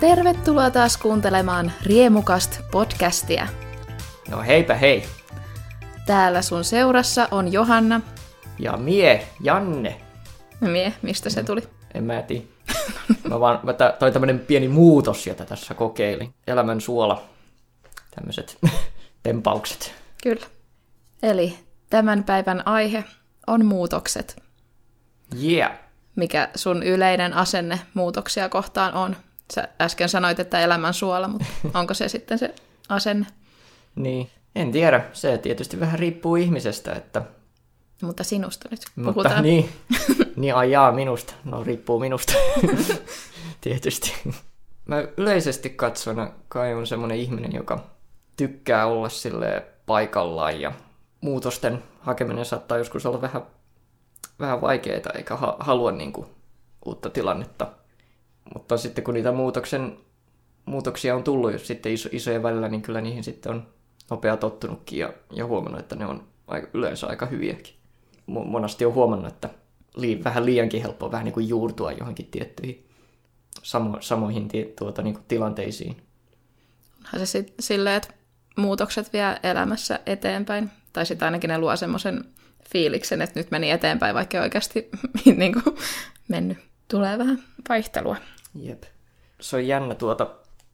Tervetuloa taas kuuntelemaan Riemukast podcastia. No heipä hei. Täällä sun seurassa on Johanna. Ja mie, Janne. Mie, mistä se tuli? En mä tiedä. Mä vaan, mä t- toi tämmönen pieni muutos, jota tässä kokeilin. Elämän suola. Tämmöiset tempaukset. Kyllä. Eli tämän päivän aihe on muutokset. Yeah. Mikä sun yleinen asenne muutoksia kohtaan on? Sä äsken sanoit, että elämän suola, mutta onko se sitten se asenne? Niin. En tiedä. Se tietysti vähän riippuu ihmisestä, että... Mutta sinusta nyt Mutta puhutaan. niin, niin ajaa minusta. No riippuu minusta. tietysti. Mä yleisesti katsona kai on semmoinen ihminen, joka tykkää olla sille paikallaan ja muutosten hakeminen saattaa joskus olla vähän, vähän vaikeaa eikä ha- halua niin kuin, uutta tilannetta. Mutta sitten kun niitä muutoksen, muutoksia on tullut jos sitten iso, isojen välillä, niin kyllä niihin sitten on nopea tottunutkin ja, ja huomannut, että ne on aika, yleensä aika hyviäkin. Mo- Monasti on huomannut, että lii, vähän liiankin helppoa vähän niin kuin juurtua johonkin tiettyihin samo, samoihin tuota, niin kuin tilanteisiin. Onhan se silleen, että muutokset vie elämässä eteenpäin. Tai sitten ainakin ne luo semmoisen fiiliksen, että nyt meni eteenpäin, vaikka oikeasti niin kuin, mennyt. Tulee vähän vaihtelua. Jep. Se on jännä tuota,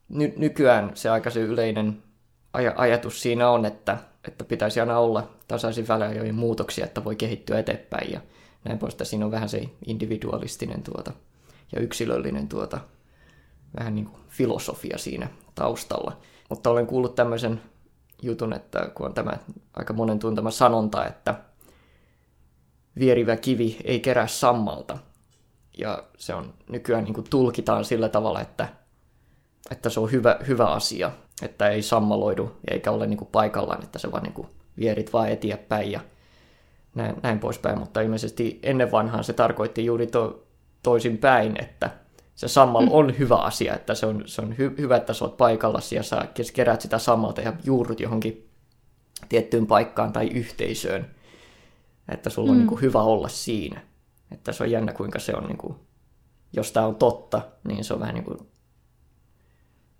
ny- nykyään se aika se yleinen aj- ajatus siinä on, että, että pitäisi aina olla tasaisin väliajoin muutoksia, että voi kehittyä eteenpäin ja näin pois. Että Siinä on vähän se individualistinen tuota, ja yksilöllinen tuota, vähän niin kuin filosofia siinä taustalla. Mutta olen kuullut tämmöisen jutun, että kun on tämä aika monen tuntema sanonta, että vierivä kivi ei kerää sammalta. Ja se on nykyään niin kuin tulkitaan sillä tavalla, että, että se on hyvä, hyvä asia, että ei sammaloidu eikä ole niin kuin paikallaan, että se vaan niin kuin vierit vaan eteenpäin ja näin, näin poispäin. Mutta ilmeisesti ennen vanhaan se tarkoitti juuri to, toisin päin, että se sammal on hyvä asia, että se on, se on hy, hyvä, että sä oot paikallasi ja sä kerät sitä sammalta ja juurrut johonkin tiettyyn paikkaan tai yhteisöön, että sulla on Mm. niin kuin hyvä olla siinä. Että se on jännä, kuinka se on, niin kuin, jos tämä on totta, niin se on vähän niin kuin,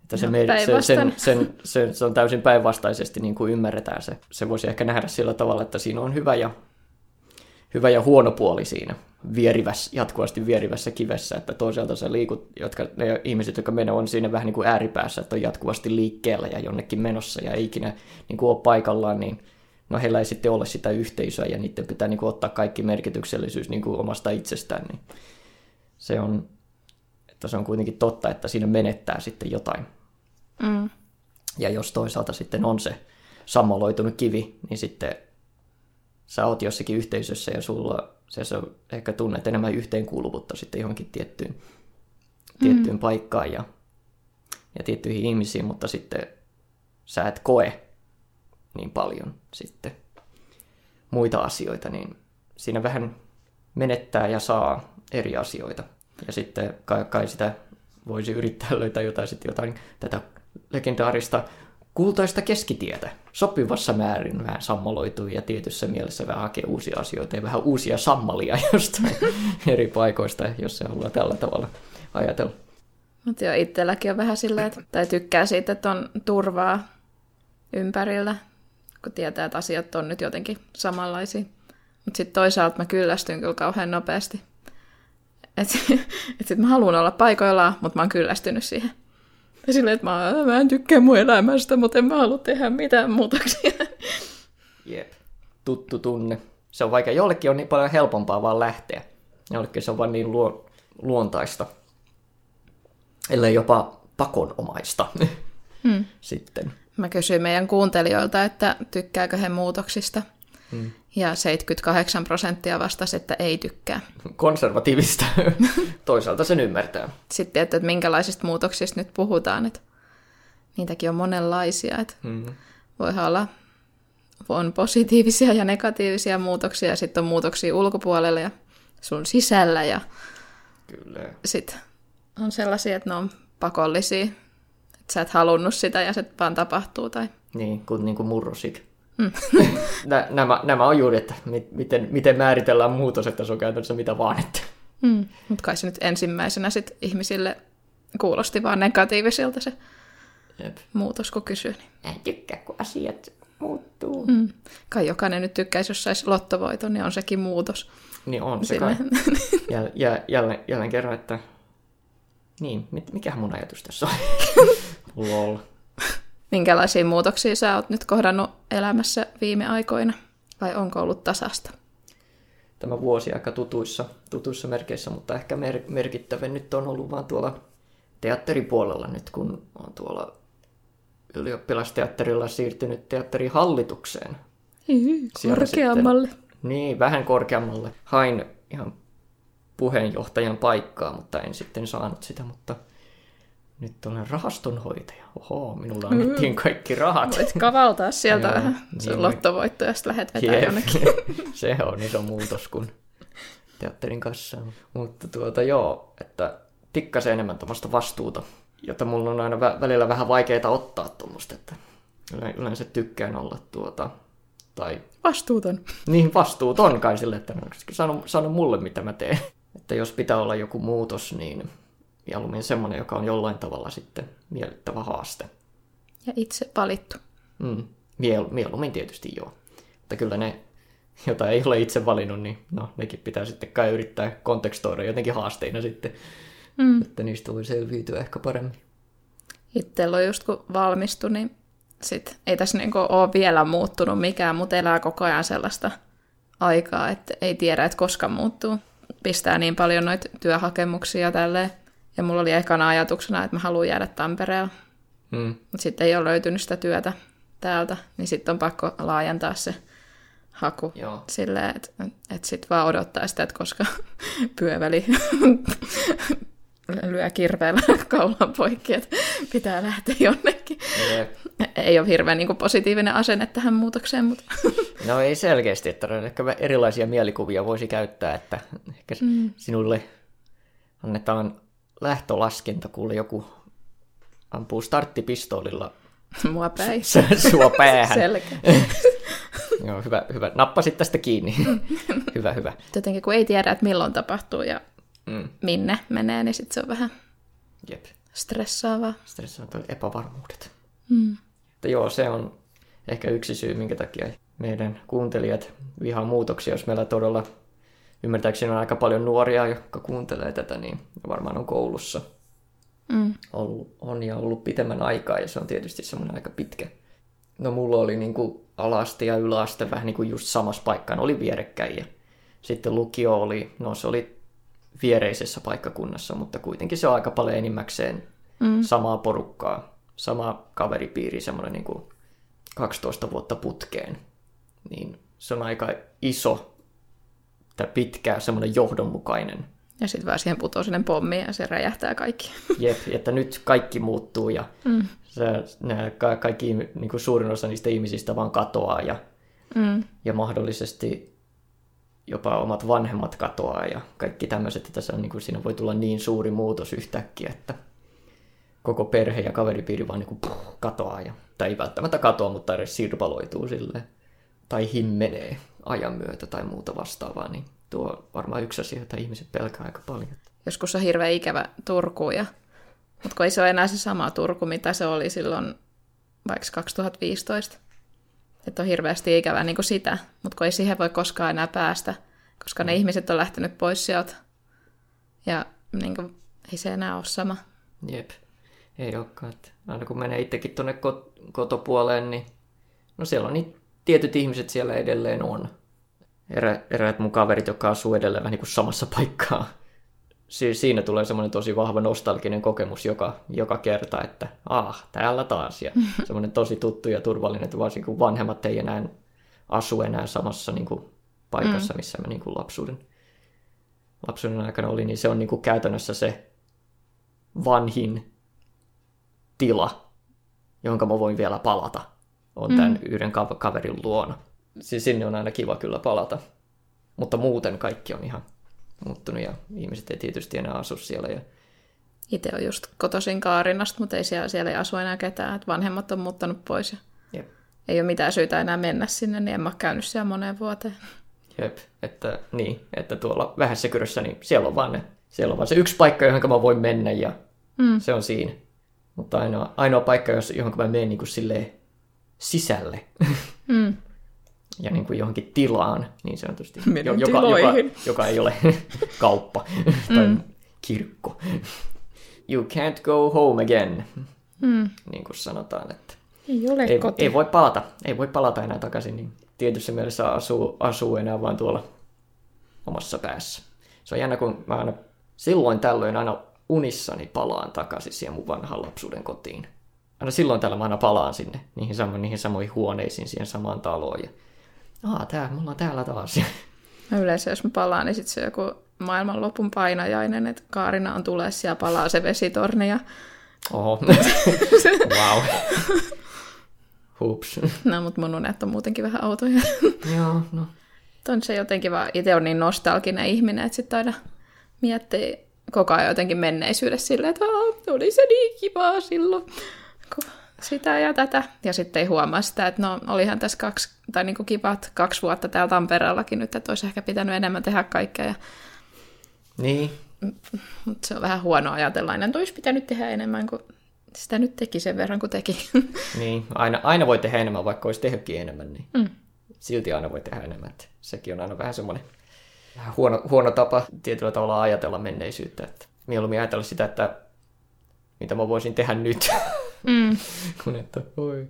että se, No, me, se, sen, sen, se, se on täysin päinvastaisesti niin kuin ymmärretään se. Se voisi ehkä nähdä sillä tavalla, että siinä on hyvä ja, hyvä ja huono puoli siinä vierivässä, jatkuvasti vierivässä kivessä, että toisaalta se liikut, jotka, ne ihmiset, jotka menee, on siinä vähän niin kuin ääripäässä, että on jatkuvasti liikkeellä ja jonnekin menossa ja ei ikinä niin kuin ole paikallaan, niin no heillä ei sitten ole sitä yhteisöä ja niiden pitää niin kuin ottaa kaikki merkityksellisyys niin kuin omasta itsestään, niin se on, että se on kuitenkin totta, että siinä menettää sitten jotain. Mm. Ja jos toisaalta sitten on se sammaloitunut kivi, niin sitten sä oot jossakin yhteisössä ja sulla se, se on, ehkä tunnet enemmän yhteenkuuluvuutta sitten johonkin tiettyyn, tiettyyn paikkaan ja, ja tiettyihin ihmisiin, mutta sitten sä et koe niin paljon sitten muita asioita, niin siinä vähän menettää ja saa eri asioita. Ja sitten kai, kai sitä voisi yrittää löytää jotain, sitten jotain tätä legendaarista kultaista keskitietä. Sopivassa määrin vähän sammaloituu ja tietyssä mielessä vähän hakee uusia asioita ja vähän uusia sammalia jostain eri paikoista, jos se haluaa tällä tavalla ajatella. Mutta joo, itselläkin on vähän silleen, että, tai tykkää siitä, että on turvaa ympärillä, kun tietää, että asiat on nyt jotenkin samanlaisia. Mutta sitten toisaalta mä kyllästyn kyllä kauhean nopeasti. Että et sit mä haluan olla paikoillaan, mutta mä oon kyllästynyt siihen. Ja silleen, että mä, mä en tykkää mun elämästä, mutta en mä halua tehdä mitään muutoksia. Jep. Tuttu tunne. Se on vaikka jollekin on niin paljon helpompaa vaan lähteä. Jollekin se on vaan niin luo, luontaista. Ellei jopa pakonomaista Hmm. sitten. Mä kysyin meidän kuuntelijoilta, että tykkääkö he muutoksista. Hmm. Ja 78 prosenttia vastasi, että ei tykkää. Konservatiivista. Toisaalta sen ymmärtää. Sitten että minkälaisista muutoksista nyt puhutaan. Että niitäkin on monenlaisia. Että Mm. voihan olla on positiivisia ja negatiivisia muutoksia, ja sitten on muutoksia ulkopuolella ja sun sisällä, ja Kyllä. sitten on sellaisia, että ne on pakollisia, sä et halunnut sitä ja se vaan tapahtuu. Tai... Niin, kuin, niin kuin murrosik. Nä, nämä, nämä on juuri, että mi, miten, miten määritellään muutos, että se on käytännössä mitä vaan. Että. Mm. Mutta kai se nyt ensimmäisenä sit ihmisille kuulosti vaan negatiivisilta se Jep. muutos, kun kysyi. Niin. En tykkää, kun asiat muuttuu. Mm. Kai jokainen nyt tykkäisi, jos saisi lottovoiton, niin on sekin muutos. Niin on se kai. Ja, ja jälleen, jälleen kerran, että niin, mikähän mun ajatus tässä on? Lol. Minkälaisia muutoksia sä oot nyt kohdannut elämässä viime aikoina? Vai onko ollut tasasta? Tämä vuosi aika tutuissa, tutuissa merkeissä, mutta ehkä mer- merkittävin nyt on ollut vaan tuolla teatteripuolella nyt, kun on tuolla ylioppilasteatterilla siirtynyt teatterihallitukseen. Siellä Korkeammalle. Niin, vähän korkeammalle. Hain ihan puheenjohtajan paikkaa, mutta en sitten saanut sitä, mutta nyt olen rahastonhoitaja. Oho, minulla annettiin kaikki rahat. Voit kavaltaa sieltä Joo, vähän niin se voi. lottovoitto ja sitten lähdet vetää Jep. jonnekin. se on iso muutos kuin teatterin kassaan. Mutta tuota joo, että tikkasen enemmän tuommoista vastuuta, jota mulla on aina vä- välillä vähän vaikeaa ottaa tuommoista, että yle- yleensä tykkään olla tuota, tai Vastuuton. niin vastuuton kai sille, että sano, sano mulle mitä mä teen. Että jos pitää olla joku muutos, niin mieluummin semmoinen, joka on jollain tavalla sitten miellyttävä haaste. Ja itse valittu. Mm. Miel, mieluummin tietysti joo. Mutta kyllä ne, jota ei ole itse valinnut, niin no, nekin pitää sitten kai yrittää kontekstoida jotenkin haasteina sitten, Mm. että niistä voi selviytyä ehkä paremmin. Itsellä on just kun valmistui, niin sit ei tässä niinku ole vielä muuttunut mikään, mutta elää koko ajan sellaista aikaa, että ei tiedä, että koska muuttuu. Pistää niin paljon noita työhakemuksia tälleen. Ja mulla oli ekana ajatuksena, että mä haluan jäädä Tampereella. Mm. Mutta sitten ei ole löytynyt sitä työtä täältä, niin sitten on pakko laajentaa se haku Joo. silleen, että et sitten vaan odottaa sitä, että koska pyöväli lyö kirveellä kaulan poikki, että pitää lähteä jonnekin. Jep. Ei ole hirveän niin kuin, positiivinen asenne tähän muutokseen, mutta No ei selkeästi, että ehkä erilaisia mielikuvia voisi käyttää, että ehkä mm. sinulle annetaan lähtölaskenta, kuule joku ampuu starttipistoolilla mua päin. s- sua päähän. Selkä. Joo, hyvä, hyvä. Nappasit tästä kiinni. hyvä, hyvä. Jotenkin kun ei tiedä, että milloin tapahtuu ja Mm. minne menee, niin sitten se on vähän Jep. stressaavaa. Stressaantuvat epävarmuudet. Mm. Mutta joo, se on ehkä yksi syy, minkä takia meidän kuuntelijat vihaa muutoksia, jos meillä todella ymmärtääkseni on aika paljon nuoria, jotka kuuntelee tätä, niin varmaan on koulussa Mm. ollut, on ja ollut pitemmän aikaa, ja se on tietysti semmoinen aika pitkä. No mulla oli niin kuin alaste ja yläaste vähän niin kuin just samassa paikkaan, oli vierekkäin, ja sitten lukio oli, no se oli viereisessä paikkakunnassa, mutta kuitenkin se on aika paljon enimmäkseen Mm. samaa porukkaa, sama kaveripiiri, semmoinen niin kuin 12 vuotta putkeen, niin se on aika iso tai pitkä semmoinen johdonmukainen. Ja sitten vaan siihen putoo sinne pommi ja se räjähtää kaikki. Jep, että nyt kaikki muuttuu ja Mm. se, ka- kaikki, niin kuin suurin osa niistä ihmisistä vaan katoaa ja, Mm. ja mahdollisesti jopa omat vanhemmat katoaa ja kaikki tämmöiset, että se on, niin kuin, siinä voi tulla niin suuri muutos yhtäkkiä, että koko perhe ja kaveripiiri vaan niin kuin, puh, katoaa. Ja, tai ei välttämättä katoa, mutta edes sirpaloituu silleen. Tai himmenee ajan myötä tai muuta vastaavaa, niin tuo on varmaan yksi asia, jota ihmiset pelkää aika paljon. Joskus on hirveän ikävä Turku, ja... mutta kun ei se ole enää se sama Turku, mitä se oli silloin vaikka 2015. Että on hirveästi ikävää niin kuin sitä, mutta kun ei siihen voi koskaan enää päästä, koska ne ihmiset on lähtenyt pois sieltä. Ja niin kuin, ei se enää ole sama. Jep, ei olekaan. Aina kun menee itsekin tuonne kot- kotopuoleen, niin no siellä on niin tietyt ihmiset siellä edelleen on. Erä, eräät mun kaverit, jotka asuu edelleen vähän niin kuin samassa paikkaa. Si- siinä tulee semmoinen tosi vahva nostalginen kokemus joka, joka kerta, että ah, täällä taas. Ja semmoinen tosi tuttu ja turvallinen, että varsinkin kun vanhemmat ei enää asu enää samassa niin kuin paikassa, missä mä niin kuin lapsuuden, lapsuuden aikana oli, niin se on niin kuin käytännössä se vanhin tila, jonka mä voin vielä palata, on tämän mm. yhden ka- kaverin luona. Siis sinne on aina kiva kyllä palata. Mutta muuten kaikki on ihan muuttunut ja ihmiset ei tietysti enää asu siellä. Ja... Itse on just kotoisin Kaarinasta, mutta ei siellä, siellä ei asu enää ketään. Vanhemmat on muuttanut pois ja Jep. ei ole mitään syytä enää mennä sinne, niin en mä ole käynyt siellä moneen vuoteen. Jep, että niin, että tuolla Vähässäkyrössä, niin siellä on vaan ne, siellä on vaan se yksi paikka, johon mä voin mennä ja Mm. Se on siinä. Mutta ainoa, ainoa paikka, johon mä menen niin kuin silleen sisälle mm. ja niin kuin johonkin tilaan, niin tietysti, jo, joka, joka, joka ei ole kauppa tai mm. kirkko. You can't go home again, mm. niin kuin sanotaan. Että ei ole ei, koti. ei voi palata, ei voi palata enää takaisin, niin tietyssä mielessä asuu, asuu enää vaan tuolla omassa päässä. Se on jännä, kun mä aina silloin tällöin aina unissani palaan takaisin siihen mun vanhan lapsuuden kotiin. Aina silloin tällä mä aina palaan sinne, niihin, samo, niihin samoihin huoneisiin, siihen samaan taloon. Ja, Aa, tää, mulla on täällä taas. Mä yleensä, jos mä palaan, niin sit se on joku maailmanlopun painajainen, että Kaarina on tulessa ja palaa se vesitorni. Ja... Oho, wow. Hups. No, mutta mun unet on muutenkin vähän autoja. Joo, no. On se jotenkin vaan, itse on niin nostalginen ihminen, että sitten aina miettii koko ajan jotenkin menneisyydessä silleen, että oli se niin kivaa silloin, kun sitä ja tätä. Ja sitten ei huomaa sitä, että no olihan tässä kaksi, tai niin kuin kivat kaksi vuotta täällä Tampereellakin nyt, että olisi ehkä pitänyt enemmän tehdä kaikkea. Ja... Niin. Mutta se on vähän huono ajatella, että olisi pitänyt tehdä enemmän kuin sitä nyt teki sen verran kuin teki. Niin, aina, aina voi tehdä enemmän, vaikka olisi tehnytkin enemmän, niin mm. silti aina voi tehdä enemmän. Että sekin on aina vähän semmoinen huono, huono tapa tietyllä tavalla ajatella menneisyyttä. Että mieluummin ajatella sitä, että mitä mä voisin tehdä nyt, mm. kun että oi,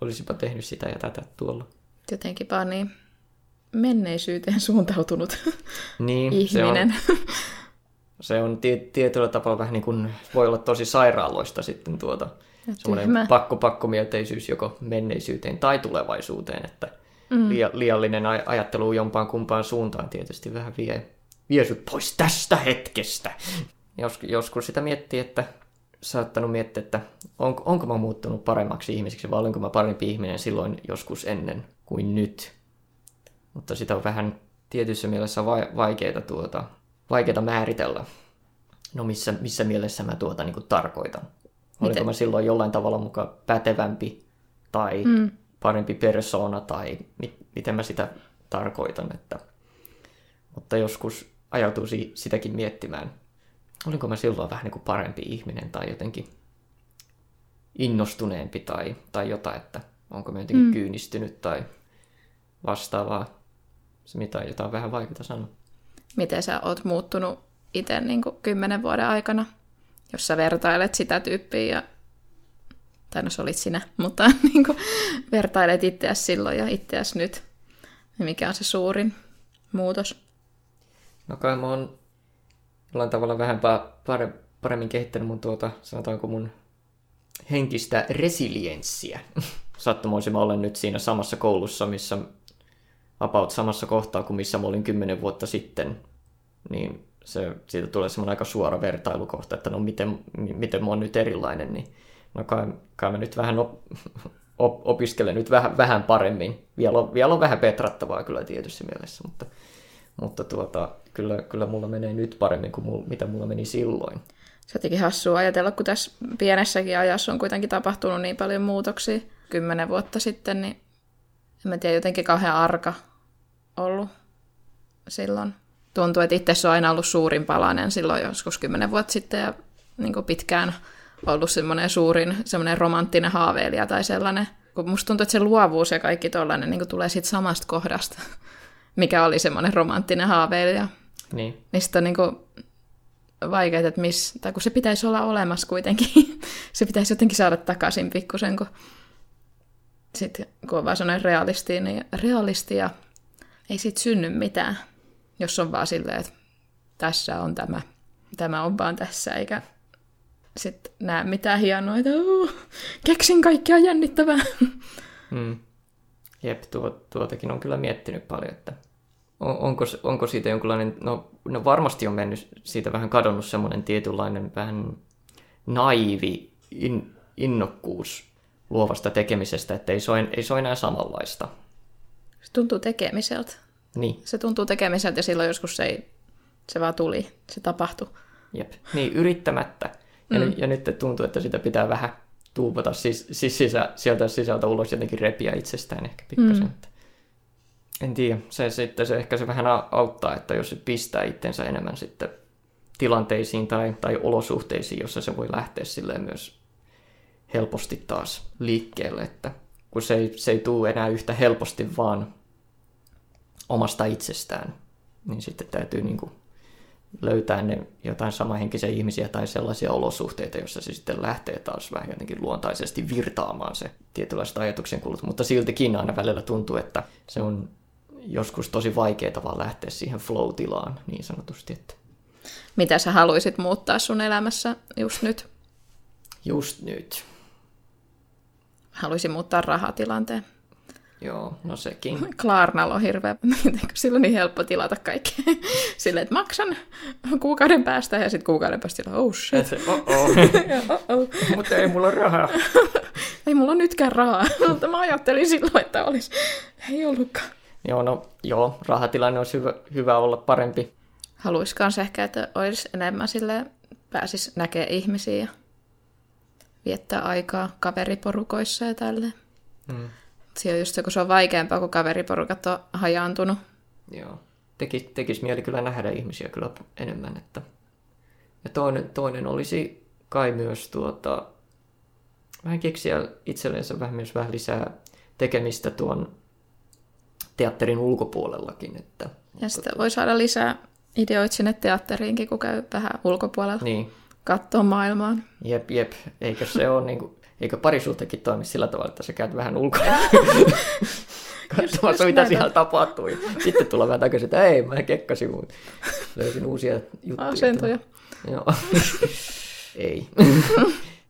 olisipa tehnyt sitä ja tätä tuolla. Jotenkin vaan niin menneisyyteen suuntautunut niin, ihminen. Se on, se on tie, tietyllä tavalla vähän niin kuin, voi olla tosi sairaaloista sitten tuota, semmoinen pakko-pakkomielteisyys joko menneisyyteen tai tulevaisuuteen, että mm. liiallinen ajattelu jompaan kumpaan suuntaan tietysti vähän vie, vie sut pois tästä hetkestä. Jos, joskus sitä miettii, että saattanut miettiä, että on, onko mä muuttunut paremmaksi ihmiseksi vai olenko mä parempi ihminen silloin joskus ennen kuin nyt. Mutta sitä on vähän tietyssä mielessä vaikeaa, tuota, vaikeaa määritellä. No missä, missä mielessä mä tuota niin kuin tarkoitan. Oliko Miten? mä silloin jollain tavalla mukaan pätevämpi tai mm. parempi persona tai mit, miten mä sitä tarkoitan. Että, mutta joskus ajautuu sitäkin miettimään olinko mä silloin vähän niin kuin parempi ihminen tai jotenkin innostuneempi tai, tai jotain, että onko mä jotenkin mm. kyynistynyt tai vastaavaa. Se mitä jotain vähän vaikeaa sanoa. Miten sä oot muuttunut itse niin kymmenen vuoden aikana, jos sä vertailet sitä tyyppiä ja tai no se olit sinä, mutta niin kuin, vertailet itseäsi silloin ja itseäsi nyt, niin mikä on se suurin muutos? No kai mä oon jollain tavalla vähän paremmin kehittänyt mun tuota, sanotaanko mun henkistä resilienssiä. Sattumoisin mä olen nyt siinä samassa koulussa, missä about samassa kohtaa kuin missä mä olin kymmenen vuotta sitten, niin se, siitä tulee semmoinen aika suora vertailukohta, että no miten, miten mä oon nyt erilainen, niin no kai, kai mä nyt vähän op, op, opiskelen nyt vähän, vähän paremmin. Vielä on, vielä on vähän petrattavaa kyllä tietysti mielessä, mutta, mutta tuota, kyllä, kyllä mulla menee nyt paremmin kuin mulla, mitä mulla meni silloin. Se jotenkin hassua ajatella, kun tässä pienessäkin ajassa on kuitenkin tapahtunut niin paljon muutoksia. Kymmenen vuotta sitten, niin en mä tiedä, jotenkin kauhean arka ollut silloin. Tuntuu, että itse on aina ollut suurin palanen silloin joskus kymmenen vuotta sitten ja niin pitkään ollut semmoinen suurin semmoinen romanttinen haaveilija tai sellainen. Kun musta tuntuu, että se luovuus ja kaikki tollainen niin tulee siitä samasta kohdasta, mikä oli semmoinen romanttinen haaveilija. Niin. Niin sitten on niin kuin vaikeaa, että miss, tai kun se pitäisi olla olemassa kuitenkin. se pitäisi jotenkin saada takaisin pikkusen, kun sitten kun on vaan sellainen realisti, niin realisti ja ei siitä synny mitään, jos on vaan silleen, että tässä on tämä, tämä on vaan tässä, eikä sitten näe mitään hienoa, että keksin kaikkea jännittävää. Hmm. Jep, tuo, tuotakin on kyllä miettinyt paljon, että onko, onko siitä jonkinlainen, no, no varmasti on mennyt siitä vähän kadonnut semmoinen tietynlainen vähän naivi in, innokkuus luovasta tekemisestä, että ei se ole, ei se ole enää samanlaista. Se tuntuu tekemiseltä. Niin. Se tuntuu tekemiseltä ja silloin joskus se, ei, se vaan tuli, se tapahtui. Jep, niin yrittämättä. Ja, mm. nyt, ja nyt tuntuu, että sitä pitää vähän tuupata siis, siis sisä, sieltä sisältä ulos jotenkin repiä itsestään ehkä pikkasen. Mm. En tiedä, se, sitten se ehkä se vähän auttaa, että jos se pistää itsensä enemmän sitten tilanteisiin tai, tai olosuhteisiin, jossa se voi lähteä silleen myös helposti taas liikkeelle, että kun se ei, se ei tule enää yhtä helposti vaan omasta itsestään, niin sitten täytyy niin kuin löytää ne jotain samanhenkisiä ihmisiä tai sellaisia olosuhteita, joissa se sitten lähtee taas vähän jotenkin luontaisesti virtaamaan se tietynlaista ajatuksen kulut. Mutta siltikin aina välillä tuntuu, että se on joskus tosi vaikeaa vaan lähteä siihen flow-tilaan niin sanotusti. Että Mitä sä haluaisit muuttaa sun elämässä just nyt? just nyt. Haluaisin muuttaa rahatilanteen. Joo, no sekin. Klarnalla on hirveä, sillä on niin helppo tilata kaikkea. Silleen, että maksan kuukauden päästä ja sitten kuukauden päästä sillä, oh shit. Se, oh oh. Oh, oh. Mutta ei mulla rahaa. Ei mulla nytkään rahaa, mutta mä ajattelin silloin, että olisi. Ei ollutkaan. Joo, no joo, rahatilanne olisi hyvä, hyvä olla parempi. Haluaisi kans ehkä, että olisi enemmän sille pääsis näkee ihmisiä ja viettää aikaa kaveriporukoissa ja tälleen. Mm. Se on just se, kun se on vaikeampaa, kun kaveriporukat on hajaantunut. Joo. Tekis, tekis mieli kyllä nähdä ihmisiä kyllä enemmän. Että... Ja toinen, toinen olisi kai myös tuota, vähän keksiä itsellensä vähän myös vähän lisää tekemistä tuon teatterin ulkopuolellakin. Että, Ja sitten voi saada lisää ideoita sinne teatteriinkin, kun käy vähän ulkopuolella niin, katsoo maailmaa. jep, jep. Eikö se ole niin kuin, eikö parisuhteekin toimi sillä tavalla, että sä käyt vähän ulkona katsomassa, mitä siellä tapahtuu. Ja Sitten tulee vähän takaisin, että ei, mä kekkasin, mutta löysin uusia juttuja. Asentoja. Joo. Ei.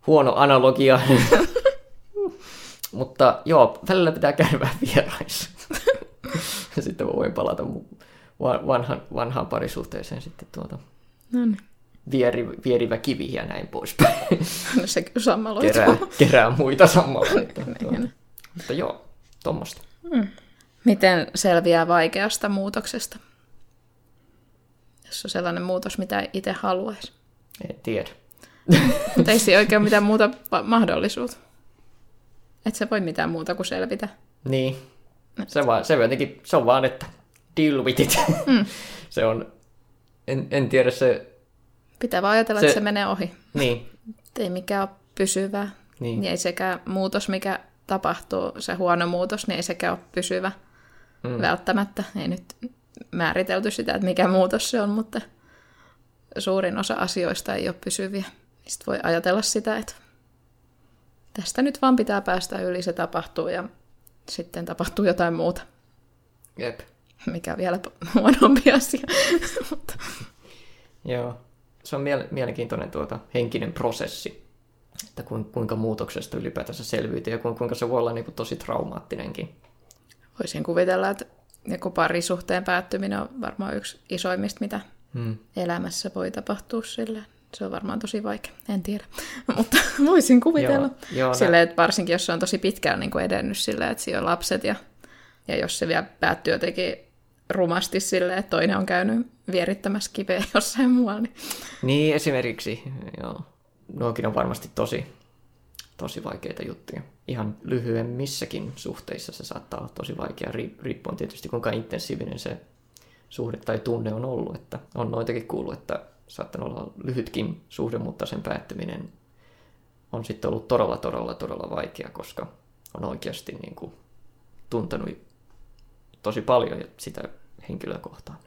Huono analogia. Mutta joo, välillä pitää käydä vähän vieraissa. Ja sitten mä voin palata vanhan, vanhaan parisuhteeseen sitten tuota No niin. vieri, vierivä kivi ja näin poispäin. No se kyllä sammaloituu. kerää, kerää muita samalla. Että, Niin. mutta joo, tuommoista. Miten selviää vaikeasta muutoksesta? Jos on sellainen muutos, mitä itse haluaisi. En tiedä. Mutta ei siinä oikein mitään muuta mahdollisuutta. Et se voi mitään muuta kuin selvitä. Niin. Se, vaan, se, jotenkin, se on vaan, että deal with it. Mm. se on, en, en tiedä se, Pitää vaan ajatella, Se- että se menee ohi. niin, ei mikään ole pysyvää. Niin. Niin ei sekään muutos, mikä tapahtuu, se huono muutos, niin ei sekään ole pysyvä mm. välttämättä. Ei nyt määritelty sitä, että mikä muutos se on, mutta suurin osa asioista ei ole pysyviä. Sitten voi ajatella sitä, että tästä nyt vaan pitää päästä yli, se tapahtuu ja sitten tapahtuu jotain muuta, jep. mikä on vielä huonompi asia. mutta Joo. Se on miele- mielenkiintoinen tuota, henkinen prosessi, että kuin, kuinka muutoksesta ylipäätänsä selviytyy ja ku- kuinka se voi olla niin kuin, tosi traumaattinenkin. voisin kuvitella, että joku parisuhteen päättyminen on varmaan yksi isoimmista, mitä Hmm. elämässä voi tapahtua sillä. Se on varmaan tosi vaikea, en tiedä. Mutta voisin kuvitella. Joo, joo, Silleen, että varsinkin jos se on tosi pitkään niin kuin edennyt silleen, että siellä on lapset ja, ja jos se vielä päättyy jotenkin rumasti silleen, että toinen on käynyt vierittämässä kiveä jossain muualla, niin Niin, esimerkiksi. Joo. Nuokin on varmasti tosi, tosi vaikeita juttuja. Ihan lyhyemmissäkin suhteissa se saattaa olla tosi vaikea, ri- riippuen tietysti kuinka intensiivinen se suhde tai tunne on ollut. Että on noitakin kuullut, että saattanut olla lyhytkin suhde, mutta sen päättyminen on sitten ollut todella, todella, todella vaikea, koska on oikeasti niin kuin tuntenut tosi paljon sitä henkilöä kohtaan.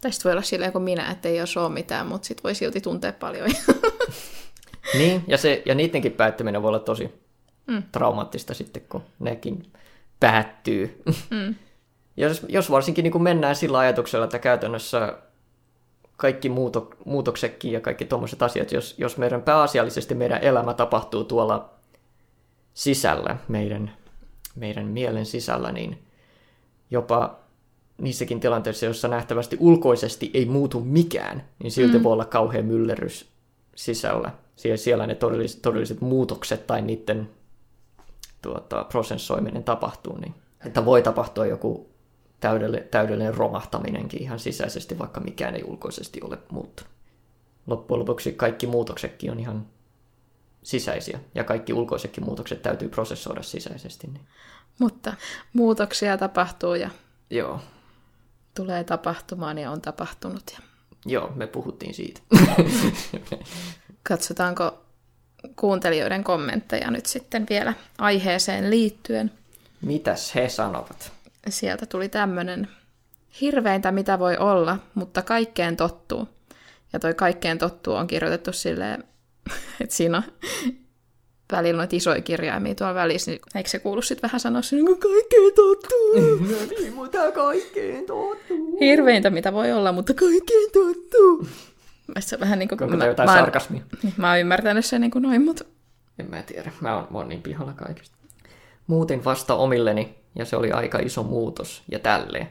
tästä voi olla silleen kuin minä, että ei ole mitään, mutta sitten voi silti tuntea paljon. Niin, ja, se, ja niidenkin päättyminen voi olla tosi mm. traumaattista sitten, kun nekin päättyy. Mm. jos, jos varsinkin niin kuin mennään sillä ajatuksella, että käytännössä kaikki muuto, muutoksetkin ja kaikki tuommoiset asiat, jos, jos meidän pääasiallisesti meidän elämä tapahtuu tuolla sisällä, meidän, meidän mielen sisällä, niin jopa niissäkin tilanteissa, joissa nähtävästi ulkoisesti ei muutu mikään, niin silti mm. voi olla kauhean myllerrys sisällä. Siellä, siellä ne todelliset, todelliset muutokset tai niiden tuota, prosessoiminen tapahtuu. Niin. Että voi tapahtua joku täydellinen, täydellinen romahtaminenkin ihan sisäisesti, vaikka mikään ei ulkoisesti ole muuttunut. Loppujen lopuksi kaikki muutoksetkin on ihan sisäisiä, ja kaikki ulkoisetkin muutokset täytyy prosessoida sisäisesti. Niin. mutta muutoksia tapahtuu ja Joo, tulee tapahtumaan ja on tapahtunut. Ja Joo, me puhuttiin siitä. Katsotaanko kuuntelijoiden kommentteja nyt sitten vielä aiheeseen liittyen. Mitäs he sanovat? Sieltä tuli tämmöinen hirveintä mitä voi olla, mutta kaikkeen tottuu. Ja toi kaikkeen tottuu on kirjoitettu silleen, että siinä on välillä noita isoja kirjaimia tuolla välissä, niin eikö se kuulu sitten vähän sanoa sinne, kun kaikkeen tottuu? No niin, mutta kaikkeen tottuu. Hirveintä mitä voi olla, mutta kaikkeen tottuu. Se on vähän niin kuin... Onko mä, jotain mä, sarkasmia? mä oon ymmärtänyt sen niin kuin noin, mutta En mä tiedä. Mä oon, mä oon niin pihalla kaikesta. Muutin vasta omilleni, ja se oli aika iso muutos, ja tälleen.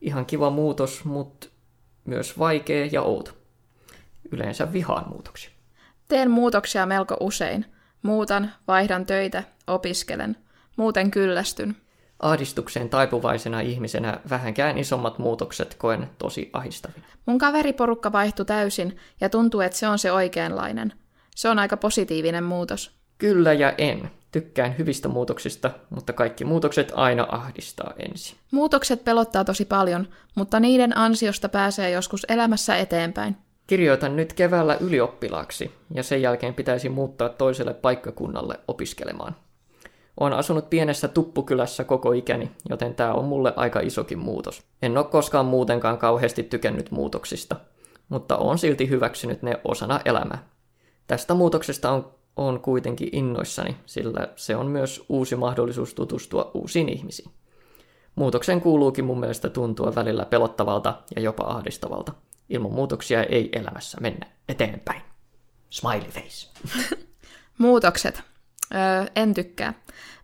Ihan kiva muutos, mutta myös vaikea ja outo. Yleensä vihaan muutoksia. teen muutoksia melko usein. Muutan, vaihdan töitä, opiskelen. Muuten kyllästyn. Ahdistukseen taipuvaisena ihmisenä vähänkään isommat muutokset koen tosi ahistavina. Mun kaveriporukka vaihtui täysin ja tuntuu, että se on se oikeanlainen. Se on aika positiivinen muutos. Kyllä ja en. Tykkään hyvistä muutoksista, mutta kaikki muutokset aina ahdistaa ensin. Muutokset pelottaa tosi paljon, mutta niiden ansiosta pääsee joskus elämässä eteenpäin. Kirjoitan nyt keväällä ylioppilaaksi ja sen jälkeen pitäisi muuttaa toiselle paikkakunnalle opiskelemaan. Olen asunut pienessä tuppukylässä koko ikäni, joten tämä on mulle aika isokin muutos. En ole koskaan muutenkaan kauheasti tykännyt muutoksista, mutta olen silti hyväksynyt ne osana elämää. Tästä muutoksesta on, on kuitenkin innoissani, sillä se on myös uusi mahdollisuus tutustua uusiin ihmisiin. Muutoksen kuuluukin mun mielestä tuntua välillä pelottavalta ja jopa ahdistavalta. Ilman muutoksia ei elämässä mennä eteenpäin. Smiley face. Muutokset. Öö, en tykkää.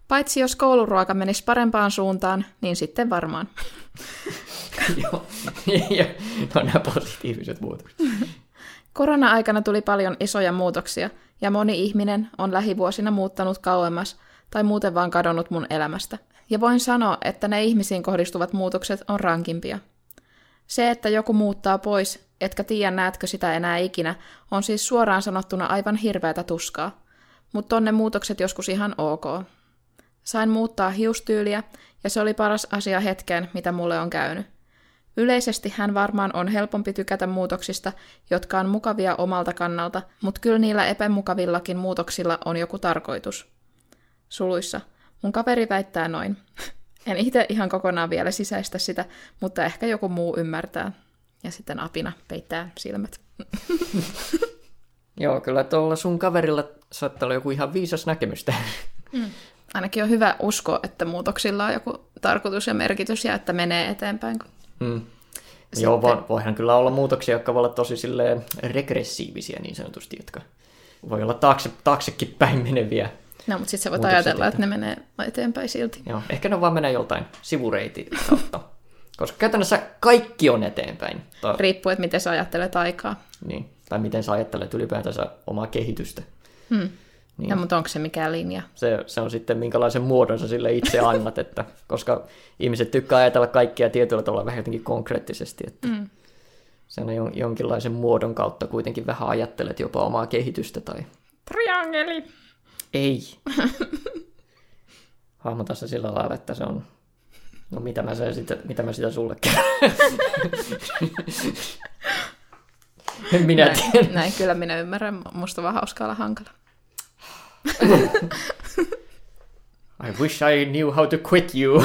Paitsi jos kouluruoka menisi parempaan suuntaan, niin sitten varmaan. Joo, no nämä positiiviset muutokset. Korona-aikana tuli paljon isoja muutoksia, ja moni ihminen on lähivuosina muuttanut kauemmas tai muuten vaan kadonnut mun elämästä. Ja voin sanoa, että ne ihmisiin kohdistuvat muutokset on rankimpia. Se, että joku muuttaa pois, etkä tiedä näetkö sitä enää ikinä, on siis suoraan sanottuna aivan hirveätä tuskaa. Mutta on ne muutokset joskus ihan ok. Sain muuttaa hiustyyliä, ja se oli paras asia hetkeen, mitä mulle on käynyt. Yleisesti hän varmaan on helpompi tykätä muutoksista, jotka on mukavia omalta kannalta, mutta kyllä niillä epämukavillakin muutoksilla on joku tarkoitus. Suluissa. Mun kaveri väittää noin. En itse ihan kokonaan vielä sisäistä sitä, mutta ehkä joku muu ymmärtää. Ja sitten apina peittää silmät. Joo, kyllä tuolla sun kaverilla saattaa olla joku ihan viisas näkemys tähän. Ainakin on hyvä uskoa, että muutoksilla on joku tarkoitus ja merkitys ja että menee eteenpäin. kun- Mm. Joo, vo, voihan kyllä olla muutoksia, jotka voi olla tosi silleen regressiivisiä niin sanotusti, jotka voi olla taakse, taaksekin päin meneviä. No, mutta sitten sä voit ajatella, että ne menee eteenpäin silti. Joo, ehkä ne vaan menee joltain sivureitin kautta. Koska käytännössä kaikki on eteenpäin. Tai, Riippuu, että miten sä ajattelet aikaa. niin, tai miten sä ajattelet ylipäätänsä omaa kehitystä. Hmm. Niin. Ja, mutta onko se mikään linja? Se, se on sitten minkälaisen muodon sä sille itse annat, että, koska ihmiset tykkää ajatella kaikkia tietyllä tavalla vähän jotenkin konkreettisesti, että Mm. sen on jon- jonkinlaisen muodon kautta kuitenkin vähän ajattelet jopa omaa kehitystä tai Triangeli. ei. Hahmota se sillä lailla, että se on, no mitä mä, sen sitten, mitä mä sitä sulle minä näin, tiedä. näin, kyllä minä ymmärrän. Musta on vaan hauskaa olla hankala. I wish I knew how to quit you.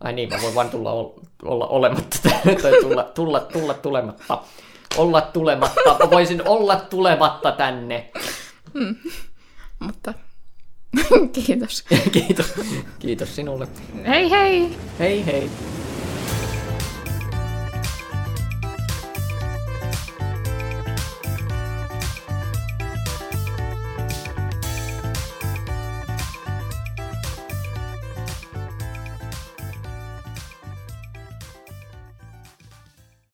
Ai niin, mä voin vaan tulla ol- olla olematta tai tulla, tulla, tulla tulematta. Olla tulematta. Mä voisin olla tulematta tänne. Mutta kiitos. Kiitos. Kiitos sinulle. Hei hei! Hei hei.